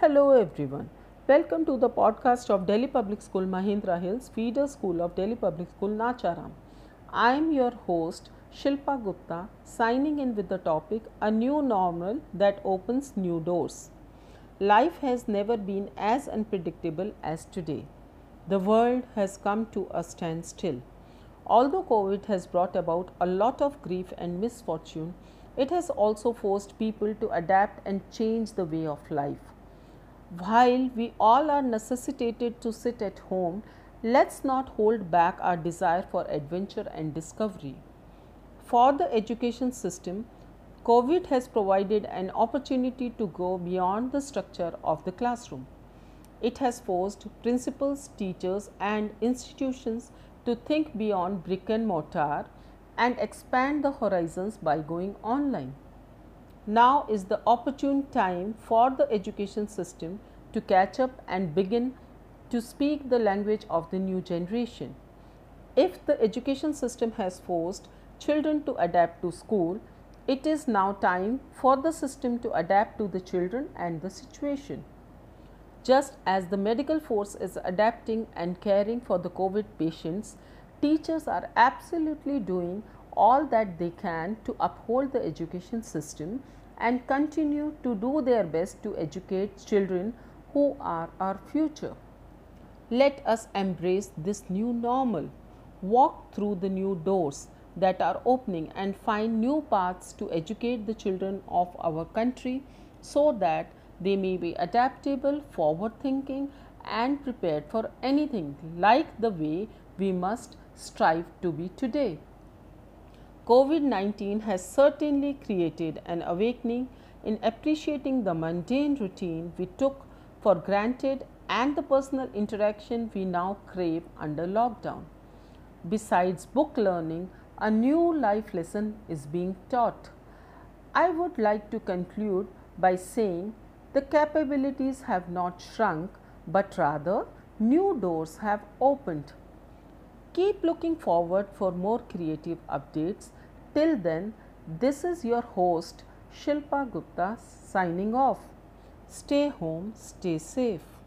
Hello everyone. Welcome to the podcast of Delhi Public School Mahendra Hills Feeder School of Delhi Public School Nacharam. I am your host Shilpa Gupta signing in with the topic A New Normal That Opens New Doors. Life has never been as unpredictable as today. The world has come to a standstill. Although COVID has brought about a lot of grief and misfortune, it has also forced people to adapt and change the way of life. While we all are necessitated to sit at home, let's not hold back our desire for adventure and discovery. For the education system, COVID has provided an opportunity to go beyond the structure of the classroom. It has forced principals, teachers, and institutions to think beyond brick and mortar and expand the horizons by going online. Now is the opportune time for the education system to catch up and begin to speak the language of the new generation. If the education system has forced children to adapt to school, it is now time for the system to adapt to the children and the situation. Just as the medical force is adapting and caring for the COVID patients, teachers are absolutely doing all that they can to uphold the education system and continue to do their best to educate children who are our future. Let us embrace this new normal, walk through the new doors that are opening and find new paths to educate the children of our country so that they may be adaptable, forward thinking, and prepared for anything like the way we must strive to be today. COVID 19 has certainly created an awakening in appreciating the mundane routine we took for granted and the personal interaction we now crave under lockdown. Besides book learning, a new life lesson is being taught. I would like to conclude by saying the capabilities have not shrunk, but rather new doors have opened. Keep looking forward for more creative updates. Till then, this is your host Shilpa Gupta signing off. Stay home, stay safe.